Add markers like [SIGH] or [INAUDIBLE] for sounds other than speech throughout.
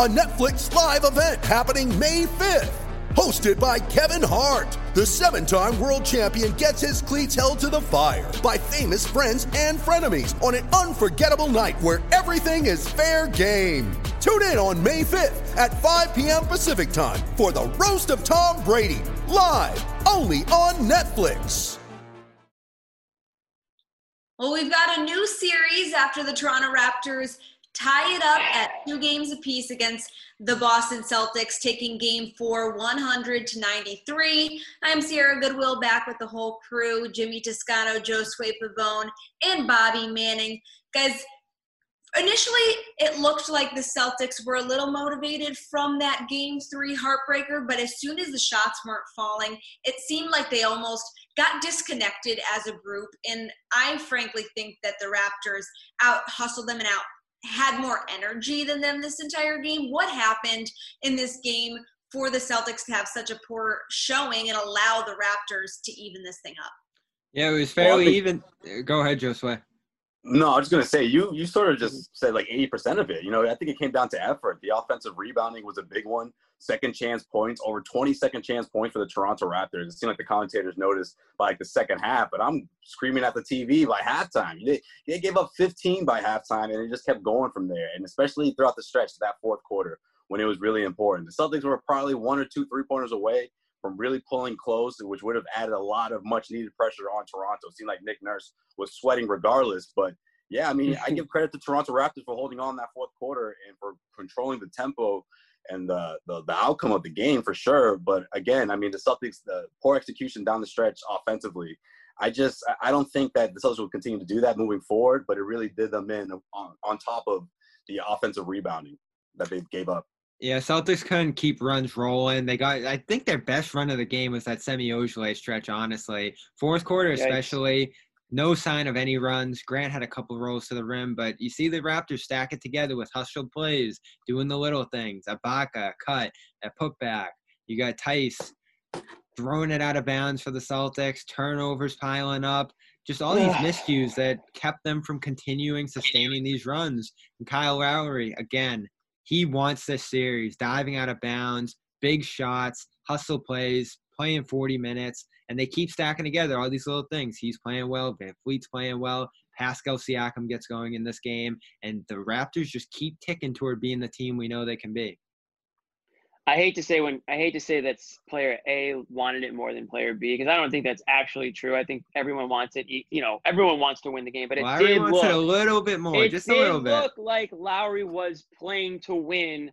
a Netflix live event happening May 5th. Hosted by Kevin Hart, the seven time world champion gets his cleats held to the fire by famous friends and frenemies on an unforgettable night where everything is fair game. Tune in on May 5th at 5 p.m. Pacific time for the Roast of Tom Brady, live only on Netflix. Well, we've got a new series after the Toronto Raptors tie it up at two games apiece against the Boston Celtics, taking game four 100 to 93. I'm Sierra Goodwill back with the whole crew Jimmy Toscano, Josue Pavone, and Bobby Manning. Guys, initially it looked like the Celtics were a little motivated from that game three heartbreaker, but as soon as the shots weren't falling, it seemed like they almost got disconnected as a group. And I frankly think that the Raptors out hustled them and out had more energy than them this entire game. What happened in this game for the Celtics to have such a poor showing and allow the Raptors to even this thing up? Yeah, it was Well, fairly think- even. Go ahead, Josue. No, I was gonna say you you sort of just mm-hmm. said like eighty percent of it. You know, I think it came down to effort. The offensive rebounding was a big one. Second chance points, over 20 second chance points for the Toronto Raptors. It seemed like the commentators noticed by like the second half, but I'm screaming at the TV by halftime. They, they gave up 15 by halftime, and it just kept going from there. And especially throughout the stretch, to that fourth quarter when it was really important. The Celtics were probably one or two three pointers away from really pulling close, which would have added a lot of much needed pressure on Toronto. It seemed like Nick Nurse was sweating regardless. But yeah, I mean, I [LAUGHS] give credit to Toronto Raptors for holding on that fourth quarter and for controlling the tempo and the, the the outcome of the game for sure. But again, I mean, the Celtics, the poor execution down the stretch offensively. I just I- I don't think that the Celtics will continue to do that moving forward, but it really did them in on, on top of the offensive rebounding that they gave up. Yeah, Celtics couldn't keep runs rolling. They got, I think their best run of the game was that Semi Ojeleye stretch, honestly. Fourth quarter, Yikes. especially, no sign of any runs. Grant had a couple rolls to the rim, but you see the Raptors stack it together with hustle plays, doing the little things. Ibaka, cut, a putback. You got Theis throwing it out of bounds for the Celtics, turnovers piling up. Just all these miscues that kept them from continuing sustaining these runs. And Kyle Lowry, again, he wants this series, diving out of bounds, big shots, hustle plays, playing 40 minutes, and they keep stacking together all these little things. He's playing well, VanVleet's playing well, Pascal Siakam gets going in this game, and the Raptors just keep ticking toward being the team we know they can be. I hate to say when I hate to say that player A wanted it more than player B because I don't think that's actually true. I think everyone wants it. You know, everyone wants to win the game, but it Well, did look a little bit more, it just did a little bit. look like Lowry was playing to win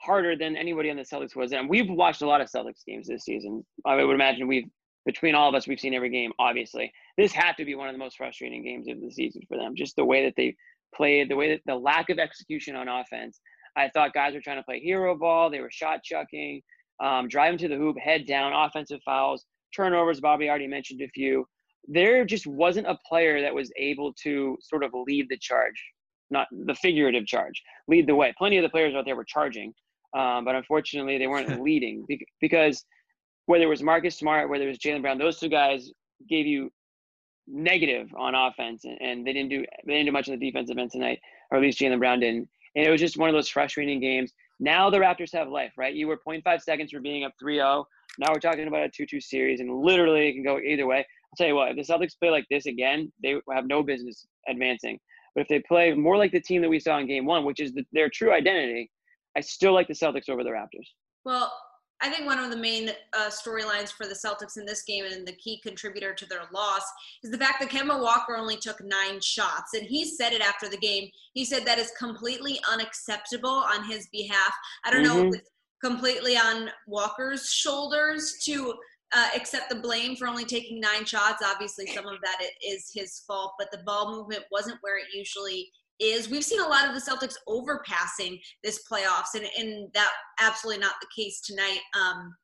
harder than anybody on the Celtics was. And we've watched a lot of Celtics games this season. I would imagine we've between all of us, we've seen every game. Obviously, this had to be one of the most frustrating games of the season for them. Just the way that they played, the way that the lack of execution on offense. I thought guys were trying to play hero ball. They were shot chucking, um, driving to the hoop, head down, offensive fouls, turnovers. Bobby already mentioned a few. There just wasn't a player that was able to sort of lead the charge, not the figurative charge, lead the way. Plenty of the players out there were charging, um, but unfortunately they weren't [LAUGHS] leading bec- because whether it was Marcus Smart, whether it was Jaylen Brown, those two guys gave you negative on offense, and, and they didn't do they didn't do much on the defensive end tonight, or at least Jaylen Brown didn't. And it was just one of those frustrating games. Now the Raptors have life, right? You were 0.5 seconds from being up 3-0. Now we're talking about a 2-2 series, and literally it can go either way. I'll tell you what, if the Celtics play like this again, they have no business advancing. But if they play more like the team that we saw in Game One, which is the, their true identity, I still like the Celtics over the Raptors. Well, I think one of the main uh, storylines for the Celtics in this game and the key contributor to their loss is the fact that Kemba Walker only took nine shots. And he said it after the game. He said that is completely unacceptable on his behalf. I don't know Mhm. if it's completely on Walker's shoulders to uh, accept the blame for only taking nine shots. Obviously, some of that is his fault, but the ball movement wasn't where it usually is. We've seen a lot of the Celtics overpassing this playoffs, and, and that absolutely not the case tonight. Um,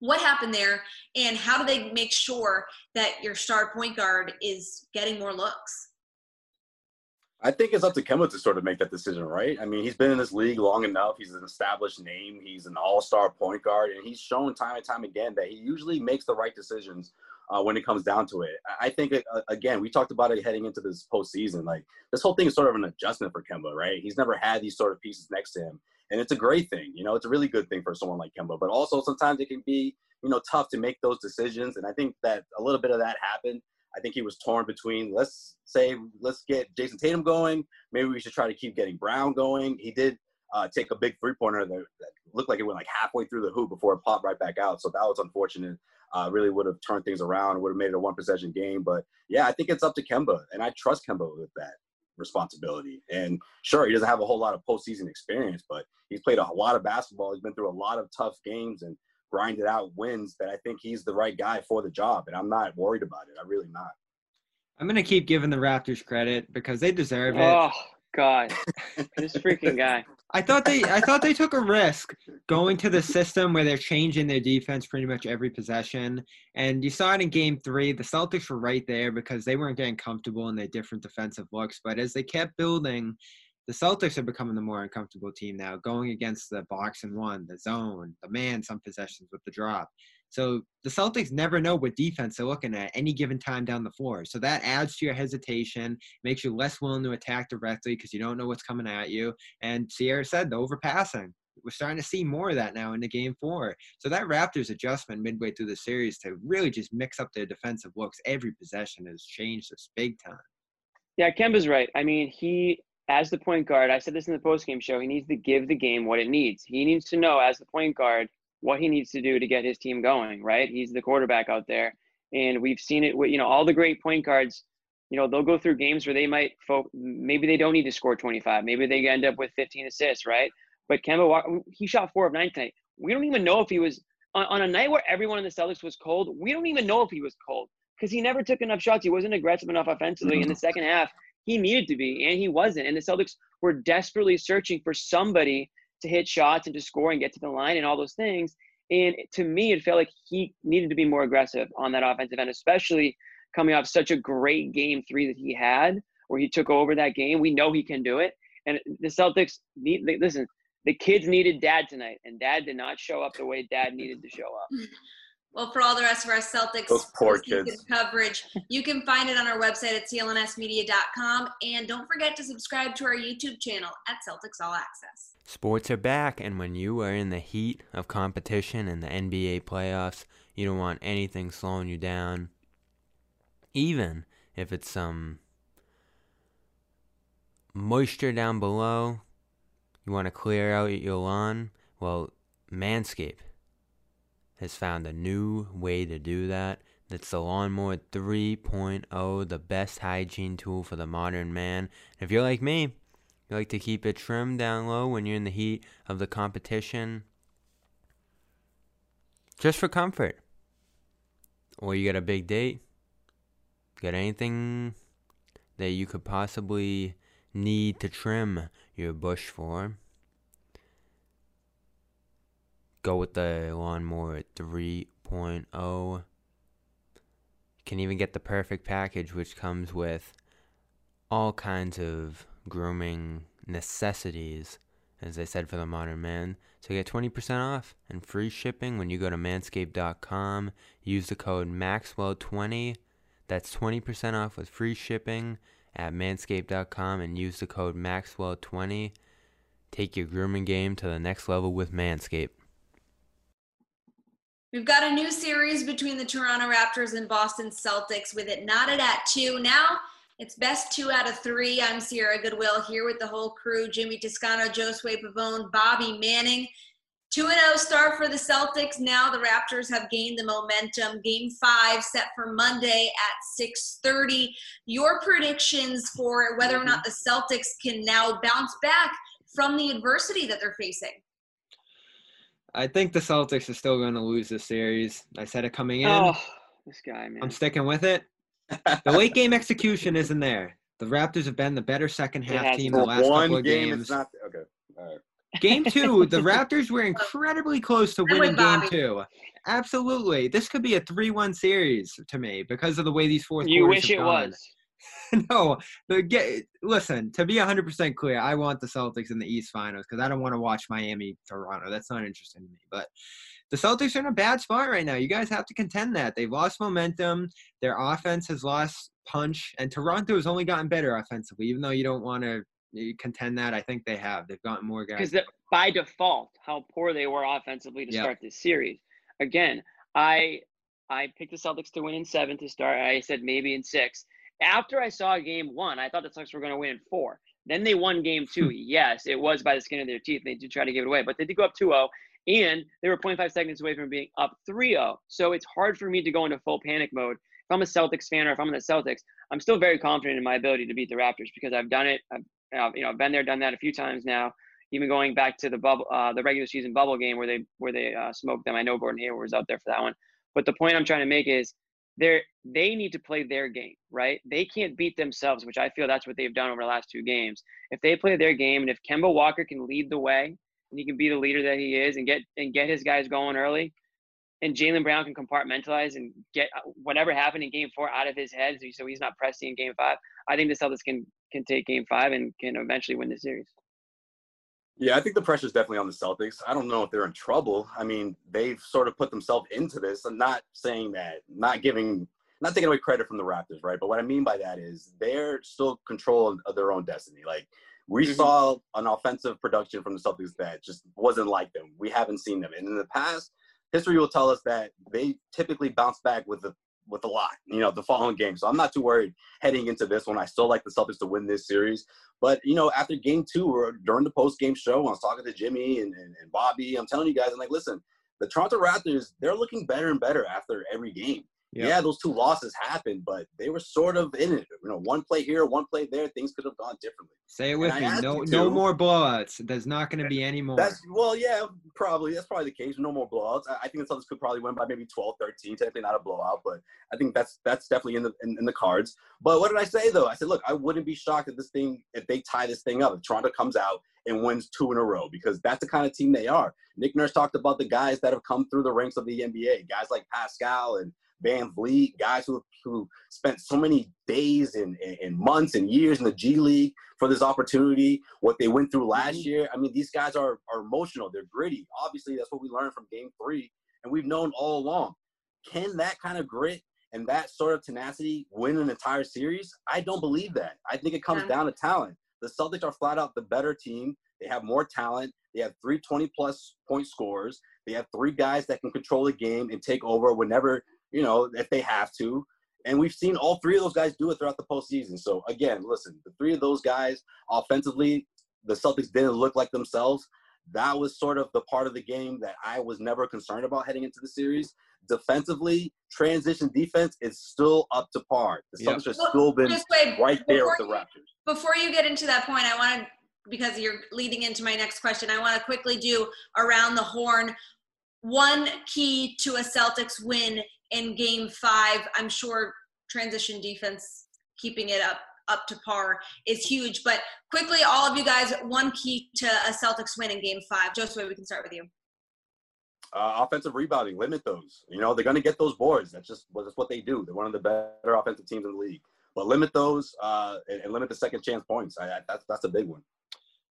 what happened there, and how do they make sure that your star point guard is getting more looks? I think it's up to Kemba to sort of make that decision, right? I mean, he's been in this league long enough. He's an established name. He's an all-star point guard, and he's shown time and time again that he usually makes the right decisions uh, when it comes down to it. I think uh, again, we talked about it heading into this postseason. Like this whole thing is sort of an adjustment for Kemba, right? He's never had these sort of pieces next to him, and it's a great thing. You know, it's a really good thing for someone like Kemba. But also sometimes it can be, you know, tough to make those decisions, and I think that a little bit of that happened I think he was torn between let's say let's get Jayson Tatum going. Maybe we should try to keep getting Brown going. He did uh, take a big three pointer that, that, looked like it went like halfway through the hoop before it popped right back out. So that was unfortunate. Uh, really would have turned things around. Would have made it a one possession game. But yeah, I think it's up to Kemba, and I trust Kemba with that responsibility. And sure, he doesn't have a whole lot of postseason experience, but he's played a lot of basketball. He's been through a lot of tough games and grinded out wins that I think he's the right guy for the job. And I'm not worried about it. I'm really not. I'm gonna keep giving the Raptors credit because they deserve it. Oh God, this freaking guy. I thought they I thought they took a risk going to the system where they're changing their defense pretty much every possession. And you saw it in game three. The Celtics were right there because they weren't getting comfortable in their different defensive looks. But as they kept building, the Celtics are becoming the more uncomfortable team now, going against the box and one, the zone, the man, some possessions with the drop. So the Celtics never know what defense they're looking at any given time down the floor. So that adds to your hesitation, makes you less willing to attack directly because you don't know what's coming at you. And Sierra said the overpassing. We're starting to see more of that now in the game four. So that Raptors adjustment midway through the series to really just mix up their defensive looks every possession has changed this big time. Yeah, Kemba's right. I mean, he as the point guard, I said this in the postgame show, he needs to give the game what it needs. He needs to know as the point guard what he needs to do to get his team going, right? He's the quarterback out there. And we've seen it with, you know, all the great point guards, you know, they'll go through games where they might, fo- maybe they don't need to score 25. Maybe they end up with 15 assists, right? But Kemba, he shot four of nine tonight. We don't even know if he was, on, on a night where everyone in the Celtics was cold, we don't even know if he was cold because he never took enough shots. He wasn't aggressive enough offensively in the second half. He needed to be, and he wasn't. And the Celtics were desperately searching for somebody to hit shots and to score and get to the line and all those things. And to me, it felt like he needed to be more aggressive on that offensive end, especially coming off such a great game three that he had, where he took over that game. We know he can do it. And the Celtics need, listen, the kids needed dad tonight, and dad did not show up the way dad needed to show up. [LAUGHS] Well, for all the rest of our Celtics Those poor kids. coverage, you can find it on our website at clnsmedia.com. And don't forget to subscribe to our YouTube channel at Celtics All Access. Sports are back, and when you are in the heat of competition in the NBA playoffs, you don't want anything slowing you down. Even if it's some moisture down below, you want to clear out your lawn, well, Manscaped has found a new way to do that. That's the Lawnmower 3.0, the best hygiene tool for the modern man. If you're like me, you like to keep it trimmed down low when you're in the heat of the competition, just for comfort. Or you got a big date, got anything that you could possibly need to trim your bush for go with the lawnmower 3.0. You can even get the perfect package, which comes with all kinds of grooming necessities, as I said for the modern man. So get 20% off and free shipping when you go to manscaped.com. Use the code Maxwell20. That's 20% off with free shipping at manscaped.com and use the code Maxwell20. Take your grooming game to the next level with Manscaped. We've got a new series between the Toronto Raptors and Boston Celtics with it knotted at two. Now it's best two out of three. I'm Sierra Goodwill here with the whole crew Jimmy Toscano, Josue Pavone, Bobby Manning. 2 0 start for the Celtics. Now the Raptors have gained the momentum. Game five set for Monday at 6:30. Your predictions for whether or not the Celtics can now bounce back from the adversity that they're facing? I think the Celtics are still going to lose this series. I said it coming in. Oh, this guy, man. I'm sticking with it. [LAUGHS] The late game execution isn't there. The Raptors have been the better second half has team the last One couple of game, games. it's not okay. All right. Game [LAUGHS] two, the Raptors were incredibly close to I'm winning game two. Absolutely. This could be a 3 1 series to me because of the way these fourth you quarters wish have it gone. was. [LAUGHS] no, the get, listen, to be 100% clear, I want the Celtics in the East Finals because I don't want to watch Miami Toronto. That's not interesting to me. But the Celtics are in a bad spot right now. You guys have to contend that. They've lost momentum. Their offense has lost punch, and Toronto has only gotten better offensively, even though you don't want to contend that. I think they have. They've gotten more guys. because by default, how poor they were offensively to Yep. start this series. Again, I I picked the Celtics to win in seven to start. I said maybe in six. After I saw game one, I thought the Celtics were going to win in four. Then they won game two. yes, it was by the skin of their teeth. They did try to give it away, but they did go up 2-0, and they were 0.5 seconds away from being up 3-0. So it's hard for me to go into full panic mode. If I'm a Celtics fan or if I'm in the Celtics, I'm still very confident in my ability to beat the Raptors because I've done it. I've, I've you know been there, done that a few times now even going back to the bubble, uh, the regular season bubble game where they where they uh, smoked them. I know Gordon Hayward was out there for that one, but the point I'm trying to make is they they need to play their game, right? They can't beat themselves, which I feel that's what they've done over the last two games. If they play their game, and if Kemba Walker can lead the way, and he can be the leader that he is, and get and get his guys going early, and Jaylen Brown can compartmentalize and get uh, whatever happened in Game Four out of his head, so he's not pressing in Game Five. I think the Celtics can can take Game Five and can eventually win the series. Yeah, I think the pressure is definitely on the Celtics. I don't know if they're in trouble. I mean, they've sort of put themselves into this. I'm not saying that, not giving, not taking away credit from the Raptors, right? But what I mean by that is they're still control of their own destiny. Like we Mhm. saw an offensive production from the Celtics that just wasn't like them. We haven't seen them, and in the past, history will tell us that they typically bounce back with a with a lot, you know, the following game. So I'm not too worried heading into this one. I still like the Celtics to win this series. But, you know, after game two or during the post game show, I was talking to Jimmy and, and, and Bobby. I'm telling you guys, I'm like, listen, the Toronto Raptors, they're looking better and better after every game. Yep. Yeah, those two losses happened, but they were sort of in it. You know, one play here, one play there, things could have gone differently. Say it with I me. No, no more blowouts. There's not going to be any more. That's well, yeah, probably. That's probably the case. No more blowouts. I, I think the Celtics could probably win by maybe 12, 13. Technically not a blowout, but I think that's that's definitely in the in, in the cards. But what did I say though? I said, look, I wouldn't be shocked if this thing if they tie this thing up. If Toronto comes out and wins two in a row, because that's the kind of team they are. Nick Nurse talked about the guys that have come through the ranks of the NBA, guys like Pascal and VanVleet, guys who who spent so many days and, and, months and years in the G League for this opportunity, what they went through last mm-hmm. year. I mean, these guys are, are emotional. They're gritty. Obviously, that's what we learned from game three, and we've known all along. Can that kind of grit and that sort of tenacity win an entire series? I don't believe that. I think it comes Yeah. down to talent. The Celtics are flat out the better team. They have more talent. They have three 20 plus point scorers. They have three guys that can control the game and take over whenever, you know, if they have to. And we've seen all three of those guys do it throughout the postseason. So again, listen, the three of those guys offensively, the Celtics didn't look like themselves. That was sort of the part of the game that I was never concerned about heading into the series. Defensively, transition defense is still up to par. The Yep. Celtics have still been wait, right there with before the you- Raptors. Before you get into that point, I want to, because you're leading into my next question, I want to quickly do around the horn. One key to a Celtics win in game five, I'm sure transition defense, keeping it up up to par is huge. But quickly, all of you guys, one key to a Celtics win in game five. Josue, we can start with you. uh, offensive rebounding, limit those. You know, they're going to get those boards. That's just that's what they do. They're one of the better offensive teams in the league. But limit those uh, and, and limit the second chance points. I, I, that's that's a big one.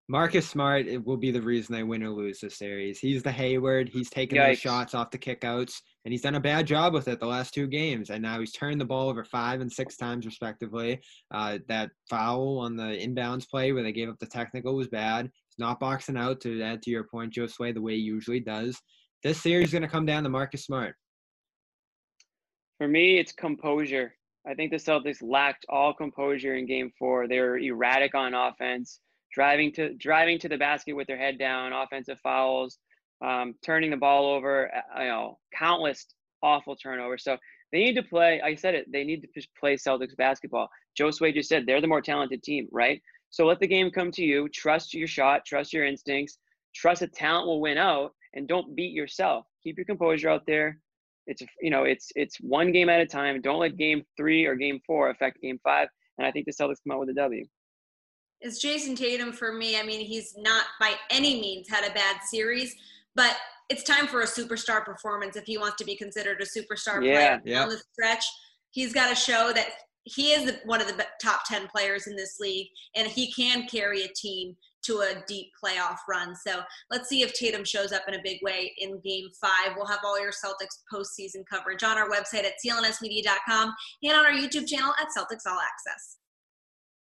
Marcus Smart it will be the reason they win or lose this series. He's the Hayward. He's taking those Yikes. shots off the kickouts, and he's done a bad job with it the last two games. And now he's turned the ball over five and six times respectively. Uh, that foul on the inbounds play where they gave up the technical was bad. He's not boxing out to add to your point, Josue, the way he usually does. This series is going to come down to Marcus Smart. For me, it's composure. I think the Celtics lacked all composure in Game Four. They were erratic on offense, driving to driving to the basket with their head down, offensive fouls, um, turning the ball over. uh, You know, countless awful turnovers. So they need to play. I said it. They need to play Celtics basketball. Josue just said they're the more talented team, right? So let the game come to you. Trust your shot. Trust your instincts. Trust that talent will win out. and don't beat yourself. Keep your composure out there. It's you know it's it's one game at a time. Don't let game three or game four affect game five. And I think the Celtics come out with a W. It's Jayson Tatum for me. I mean, he's not by any means had a bad series, but it's time for a superstar performance if he wants to be considered a superstar Yeah, player yeah. on the stretch. He's got to show that he is the- one of the top 10 players in this league and he can carry a team to a deep playoff run. So let's see if Tatum shows up in a big way in game five. We'll have all your Celtics postseason coverage on our website at clnsmedia.com and on our YouTube channel at Celtics All Access.